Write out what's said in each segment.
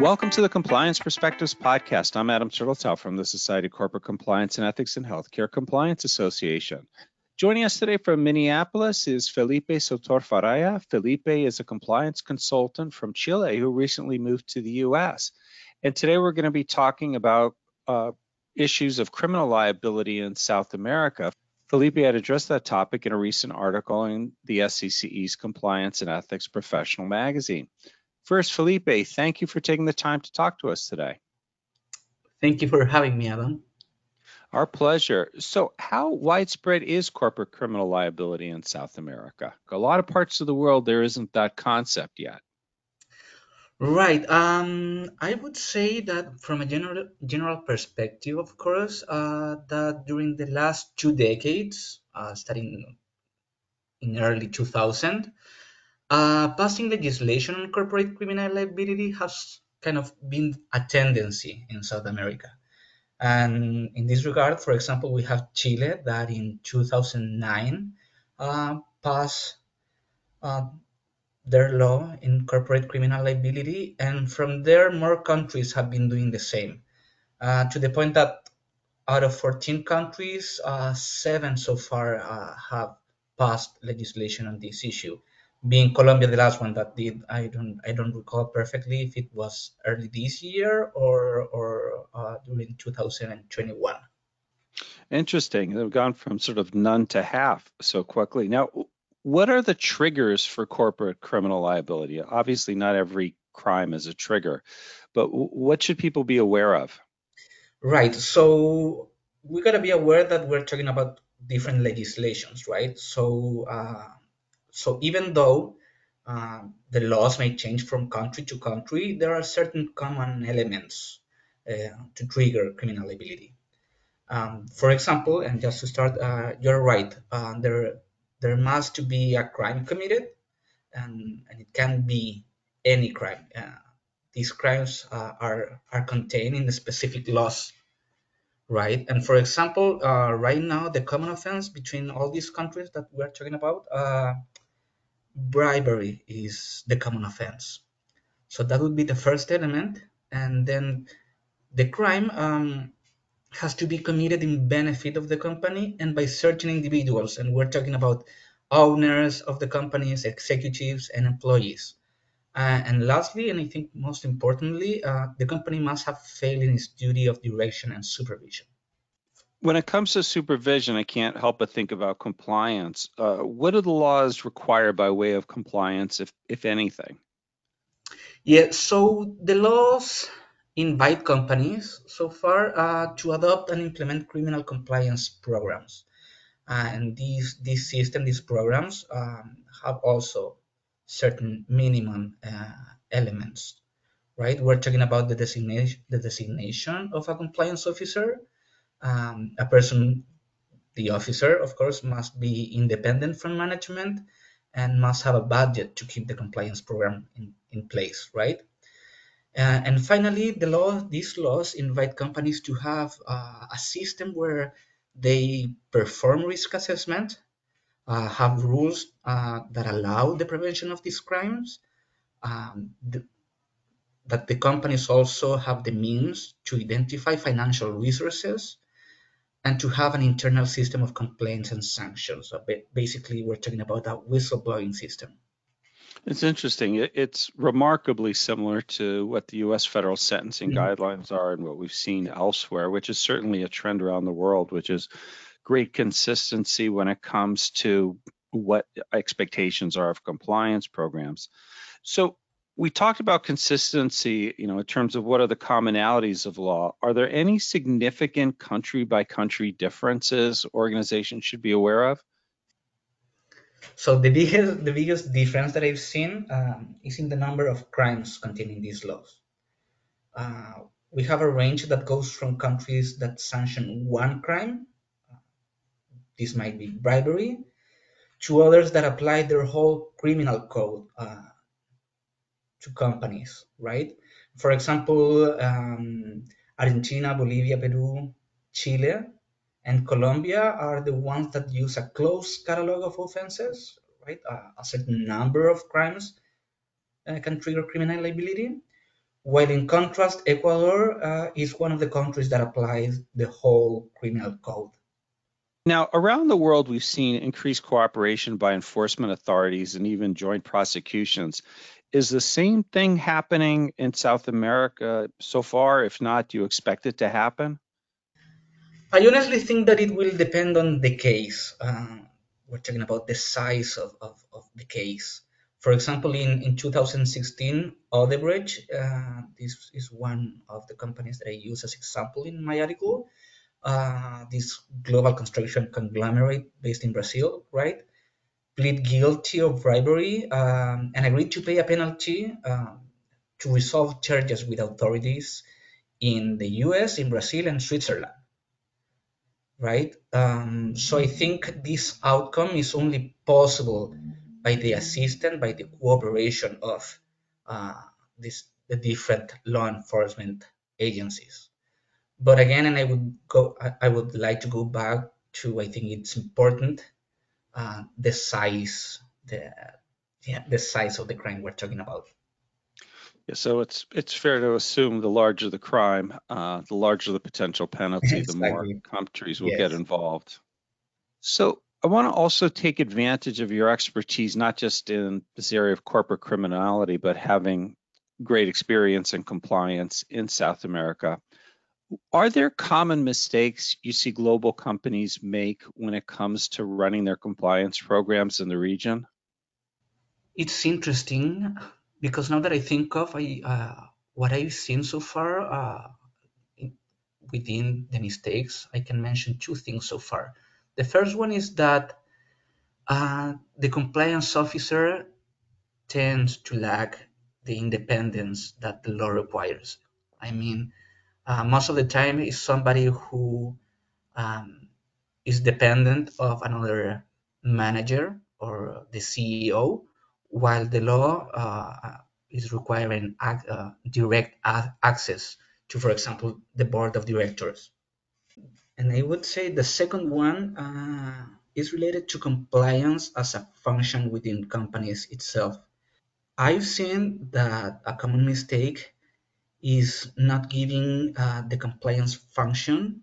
Welcome to the Compliance Perspectives Podcast. I'm Adam Turteltaub from the Society of Corporate Compliance and Ethics in Healthcare Compliance Association. Joining us today from Minneapolis is Felipe Sotor Faraya. Felipe is a compliance consultant from Chile who recently moved to the US. And today we're going to be talking about uh, issues of criminal liability in South America. Felipe had addressed that topic in a recent article in the SCCE's Compliance and Ethics Professional magazine. First, Felipe, thank you for taking the time to talk to us today. Thank you for having me, Adam. Our pleasure. So, how widespread is corporate criminal liability in South America? A lot of parts of the world, there isn't that concept yet. Right. Um, I would say that from a general general perspective, of course, uh, that during the last two decades, uh, starting in early 2000, uh, passing legislation on corporate criminal liability has kind of been a tendency in South America. And in this regard, for example, we have Chile that in 2009 uh, passed uh, their law in corporate criminal liability. And from there, more countries have been doing the same uh, to the point that out of 14 countries, uh, seven so far uh, have passed legislation on this issue being Colombia the last one that did. I don't I don't recall perfectly if it was early this year or or uh, during 2021. Interesting. They've gone from sort of none to half so quickly. Now, what are the triggers for corporate criminal liability? Obviously, not every crime is a trigger, but what should people be aware of? Right. So we got to be aware that we're talking about different legislations, right? So uh, so even though uh, the laws may change from country to country, there are certain common elements uh, to trigger criminal liability. Um, for example, and just to start, uh, you're right. Uh, there, there must be a crime committed, and, and it can be any crime. Uh, these crimes uh, are are contained in the specific laws right? And for example, right now, the common offense between all these countries that we're talking about, bribery is the common offense. So that would be the first element. And then the crime um, has to be committed in benefit of the company and by certain individuals. And we're talking about owners of the companies, executives, and employees. Uh, and lastly, and I think most importantly, uh, the company must have failed in its duty of direction and supervision. When it comes to supervision, I can't help but think about compliance. Uh, what do the laws require by way of compliance, if if anything? Yeah, so the laws invite companies so far uh, to adopt and implement criminal compliance programs. And these these systems, these programs um, have also certain minimum uh, elements, right? We're talking about the designation the designation of a compliance officer um, a person, the officer, of course, must be independent from management and must have a budget to keep the compliance program in, in place, right? Uh, and finally, the law, these laws invite companies to have uh, a system where they perform risk assessment, uh, have rules uh, that allow the prevention of these crimes, um, that the companies also have the means to identify financial resources and to have an internal system of complaints and sanctions. So basically, we're talking about a whistleblowing system. It's interesting. It's remarkably similar to what the U.S. federal sentencing mm-hmm. guidelines are and what we've seen elsewhere, which is certainly a trend around the world, which is great consistency when it comes to what expectations are of compliance programs. So, we talked about consistency, you know, in terms of what are the commonalities of law. Are there any significant country by country differences organizations should be aware of? So the biggest the biggest difference that I've seen um, is in the number of crimes contained in these laws. Uh, we have a range that goes from countries that sanction one crime, this might be bribery, to others that apply their whole criminal code, uh, to companies, right? For example, um, Argentina, Bolivia, Peru, Chile, and Colombia are the ones that use a closed catalog of offenses, right? Uh, a certain number of crimes uh, can trigger criminal liability. while in contrast, Ecuador uh, is one of the countries that applies the whole criminal code. Now, around the world, we've seen increased cooperation by enforcement authorities and even joint prosecutions. Is the same thing happening in South America so far? If not, do you expect it to happen? I honestly think that it will depend on the case. Uh, we're talking about the size of, of, of, the case. For example, in, in 2016, Odebrecht, uh, this is one of the companies that I use as example in my article, uh, this global construction conglomerate based in Brazil, right, plead guilty of bribery um, and agreed to pay a penalty uh, to resolve charges with authorities in the US, in Brazil, and Switzerland right? Um, so I think this outcome is only possible by the assistance, by the cooperation of uh, this, the different law enforcement agencies. But again, and I would go, I would like to go back to, I think it's important, uh, the size, the, yeah, the size of the crime we're talking about. Yeah, so it's it's fair to assume the larger the crime, uh, the larger the potential penalty, exactly. the more countries will yes. get involved. So I want to also take advantage of your expertise, not just in this area of corporate criminality, but having great experience in compliance in South America. Are there common mistakes you see global companies make when it comes to running their compliance programs in the region? It's interesting because now that I think of I, uh, what I've seen so far uh, within the mistakes, I can mention two things so far. The first one is that uh, the compliance officer tends to lack the independence that the law requires. I mean, uh, most of the time is somebody who um, is dependent of another manager or the CEO while the law uh, is requiring uh, direct access to, for example, the board of directors. And I would say the second one uh, is related to compliance as a function within companies itself. I've seen that a common mistake is not giving uh, the compliance function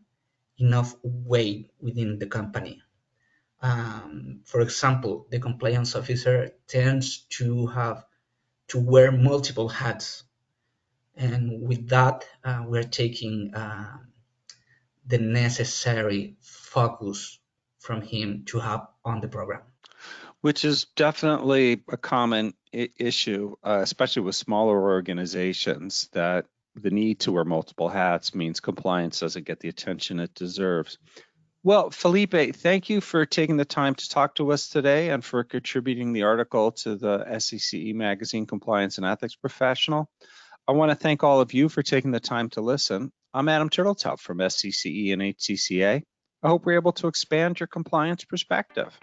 enough weight within the company. Um, for example, the compliance officer tends to have to wear multiple hats. And with that, uh, we're taking uh, the necessary focus from him to have on the program. Which is definitely a common issue, uh, especially with smaller organizations, that the need to wear multiple hats means compliance doesn't get the attention it deserves. Well, Felipe, thank you for taking the time to talk to us today and for contributing the article to the SCCE Magazine Compliance and Ethics Professional. I want to thank all of you for taking the time to listen. I'm Adam Turteltaub from SCCE and HCCA. I hope we're able to expand your compliance perspective.